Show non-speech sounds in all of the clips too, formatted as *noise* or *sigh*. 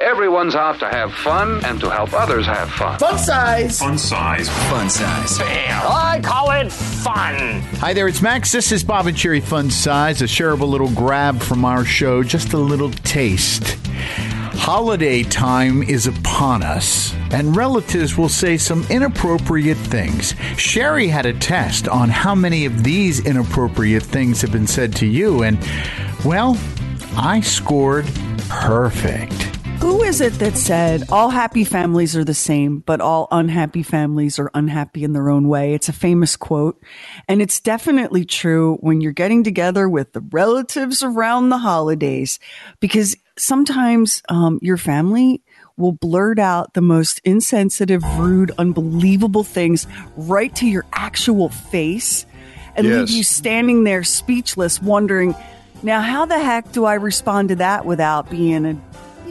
Everyone's out to have fun and to help others have fun. Fun size. Fun size. Fun size. I call it fun. Hi there, it's Max. This is Bob and Sheri Fun Size, a shareable little grab from our show, just a little taste. Holiday time is upon us, and relatives will say some inappropriate things. Sheri had a test on how many of these inappropriate things have been said to you, and, well, I scored perfect. Who is it that said all happy families are the same, but all unhappy families are unhappy in their own way? It's a famous quote. And it's definitely true when you're getting together with the relatives around the holidays, because sometimes um, your family will blurt out the most insensitive, rude, unbelievable things right to your actual face and Yes. leave you standing there speechless, wondering, now how the heck do I respond to that without being a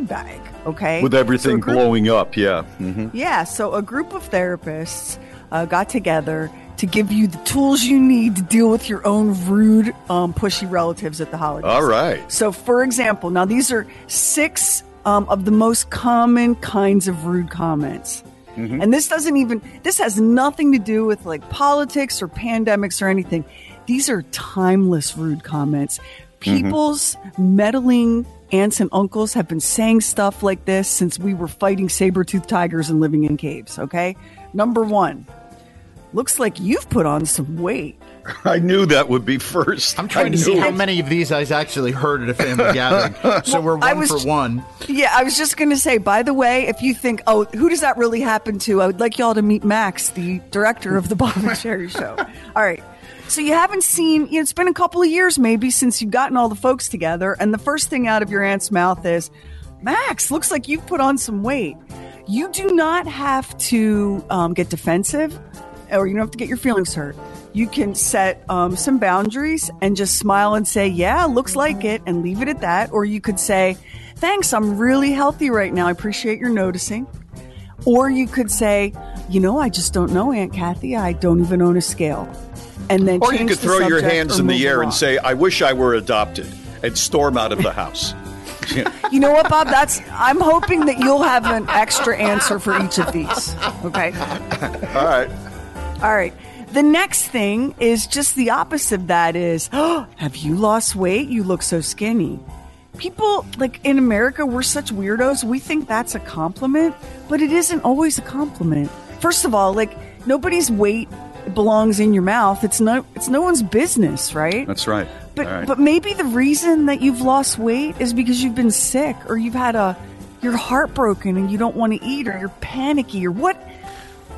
bag? Okay. With So everything group- blowing up, yeah. hmm yeah, so a group of therapists uh, got together to give you the tools you need to deal with your own rude, um, pushy relatives at the holidays. All right. So, for example, now these are six um, of the most common kinds of rude comments. And this doesn't even, this has nothing to do with like politics or pandemics or anything. These are timeless rude comments. People's meddling aunts and uncles have been saying stuff like this since we were fighting saber toothed tigers and living in caves, okay? Number one, looks like you've put on some weight. *laughs* I knew that would be first. I'm trying I to see knew how many of these I actually heard at a family *laughs* gathering. So we're I one was- for one. Yeah, I was just going to say, by the way, if you think, oh, who does that really happen to? I would like y'all to meet Max, the director of the Bob and Sheri Show. *laughs* All right. So you haven't seen, you know, it's been a couple of years maybe since you've gotten all the folks together. And the first thing out of your aunt's mouth is, Max, looks like you've put on some weight. You do not have to um, get defensive or you don't have to get your feelings hurt. You can set um, some boundaries and just smile and say, Yeah, looks like it, and leave it at that. Or you could say, Thanks, I'm really healthy right now. I appreciate your noticing. Or you could say, You know, I just don't know, Aunt Kathy. I don't even own a scale. And then Or you could throw your hands in the air along. and say, I wish I were adopted, and storm out of the house. *laughs* You know what, Bob? That's I'm hoping that you'll have an extra answer for each of these. Okay. *laughs* All right. All right. The next thing is just the opposite of that is, oh, *gasps* have you lost weight? You look so skinny. People like in America, we're such weirdos. We think that's a compliment, but it isn't always a compliment. First of all, like nobody's weight belongs in your mouth. It's no it's no one's business, right? That's right. But right. but maybe the reason that you've lost weight is because you've been sick or you've had a you're heartbroken and you don't want to eat or you're panicky or what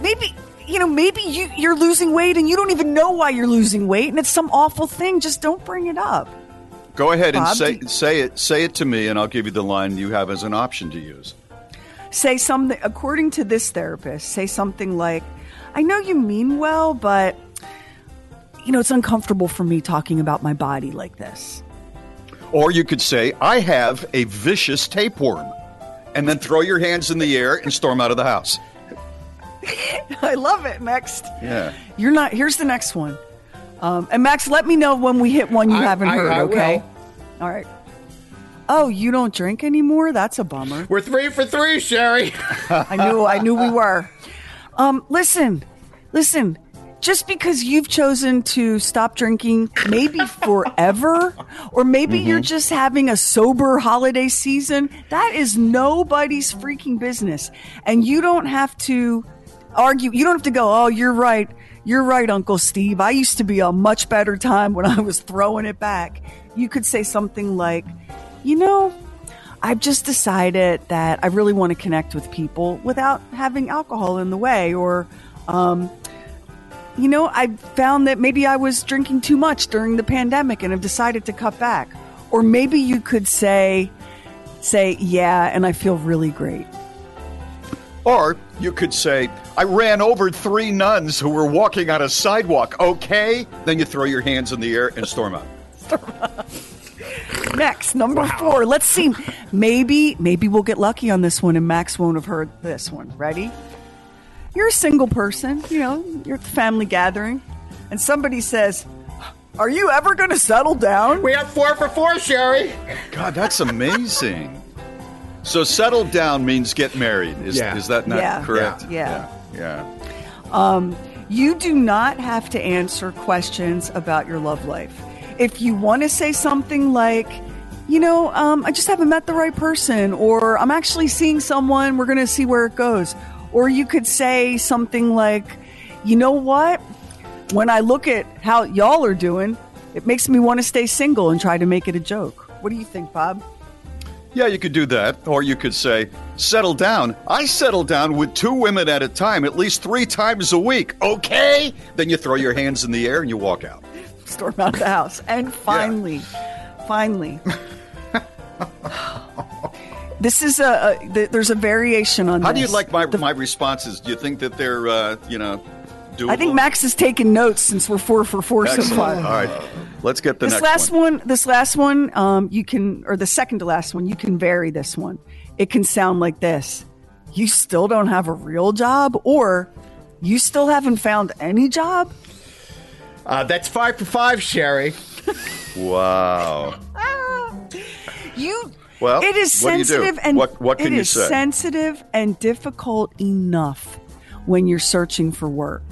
maybe you know maybe you you're losing weight and you don't even know why you're losing weight and it's some awful thing just don't bring it up. Go ahead and say you- say it say it to me, and I'll give you the line you have as an option to use. Say something according to this therapist, say something like I know you mean well, but you know it's uncomfortable for me talking about my body like this. Or you could say, I have a vicious tapeworm. And then throw your hands in the air and storm out of the house. *laughs* I love it. Next. Yeah. You're not. Here's the next one. Um, and Max, let me know when we hit one you I- haven't I- heard. I okay. will. All right. Oh, you don't drink anymore? That's a bummer. We're three for three, Sheri. I knew. I knew we were. *laughs* Um, listen, listen. just because you've chosen to stop drinking, maybe *laughs* forever, or maybe you're just having a sober holiday season, that is nobody's freaking business. And you don't have to argue. You don't have to go, oh, you're right. You're right, Uncle Steve. I used to be a much better time when I was throwing it back. You could say something like, you know, I've just decided that I really want to connect with people without having alcohol in the way. Or, um, you know, I found that maybe I was drinking too much during the pandemic and have decided to cut back. Or maybe you could say, say, yeah, and I feel really great. Or you could say, I ran over three nuns who were walking on a sidewalk, okay? Then you throw your hands in the air and storm out. *laughs* Next, number four. Let's see. Maybe, maybe we'll get lucky on this one, and Max won't have heard this one. Ready? You're a single person. You know, you're at the family gathering, and somebody says, "Are you ever going to settle down?" We have four for four, Sheri. God, that's amazing. so settle down means get married. Is, Yeah. is that not Yeah. correct? Yeah. Yeah. yeah. Um, you do not have to answer questions about your love life. If you want to say something like, you know, um, I just haven't met the right person, or I'm actually seeing someone, we're going to see where it goes. Or you could say something like, you know what? When I look at how y'all are doing, it makes me want to stay single and try to make it a joke. What do you think, Bob? Yeah, you could do that. Or you could say, settle down. I settle down with two women at a time, at least three times a week, okay? Then you throw your hands in the air and you walk out. storm out of the house. And finally, finally, this is a, a th- there's a variation on. How do you like my, The- my responses? Do you think that they're, uh, you know, doable? I think Max has taken notes since we're four for four so Excellent. far. All right. Let's get the This next last one. one. this last one, um, you can, or the second to last one, you can vary this one. It can sound like this: You still don't have a real job, or you still haven't found any job. Uh, that's five for five, Sheri. Wow. You Well, it is what do you do? sensitive and What- what can it you is say? sensitive and difficult enough when you're searching for work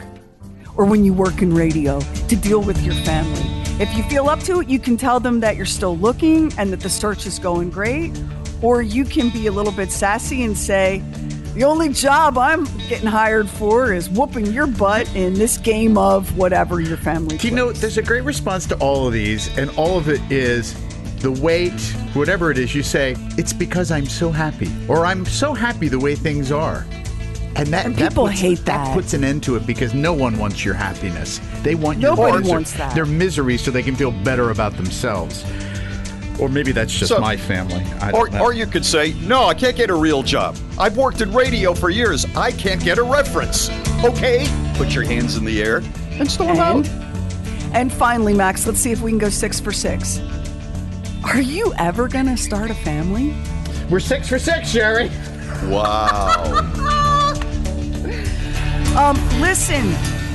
or when you work in radio to deal with your family. If you feel up to it, you can tell them that you're still looking and that the search is going great, or you can be a little bit sassy and say, the only job I'm getting hired for is whooping your butt in this game of whatever your family. You know, there's a great response to all of these, and all of it is the weight, whatever it is, you say, it's because I'm so happy, or I'm so happy the way things are. And that And that people puts, hate that. puts an end to it because no one wants your happiness. They want your Nobody misery- wants that. Their misery so they can feel better about themselves. Or maybe that's just So- my family. I Or, or you could say, no, I can't get a real job. I've worked in radio for years. I can't get a reference. Okay? Put your hands in the air and storm out. And, and finally, Max, let's see if we can go six for six. Are you ever going to start a family? We're six for six, Sheri. Wow. Um, listen,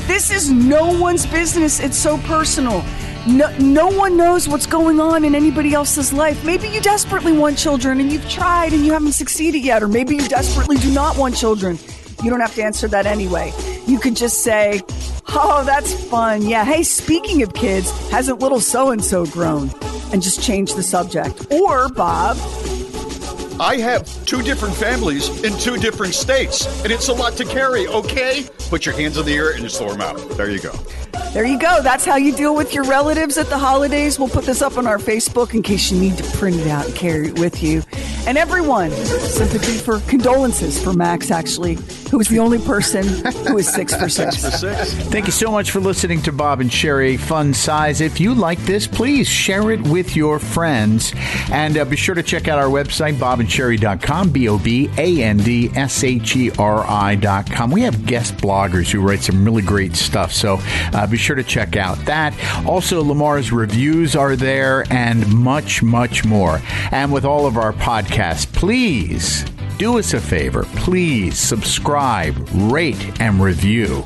this is no one's business. It's so personal. No, no one knows what's going on in anybody else's life. Maybe you desperately want children and you've tried and you haven't succeeded yet, or maybe you desperately do not want children. You don't have to answer that anyway. You could just say, Oh, that's fun. Yeah. Hey, speaking of kids, hasn't little so and so grown? And just change the subject. Or, Bob, I have two different families in two different states, and it's a lot to carry, okay? Put your hands in the air and just throw them out. There you go. There you go. That's how you deal with your relatives at the holidays. We'll put this up on our Facebook in case you need to print it out and carry it with you. And everyone, sympathy for condolences for Max, actually, who is the only person who is six for six. For six. Thank you so much for listening to Bob and Sheri Fun Size. If you like this, please share it with your friends. And uh, be sure to check out our website, bobandsheri.com, B O B A N D S H E R I.com. We have guest bloggers who write some really great stuff. So uh, be sure to check out that. Also, Lamar's reviews are there and much, much more. And with all of our podcasts, please do us a favor. Please subscribe, rate, and review.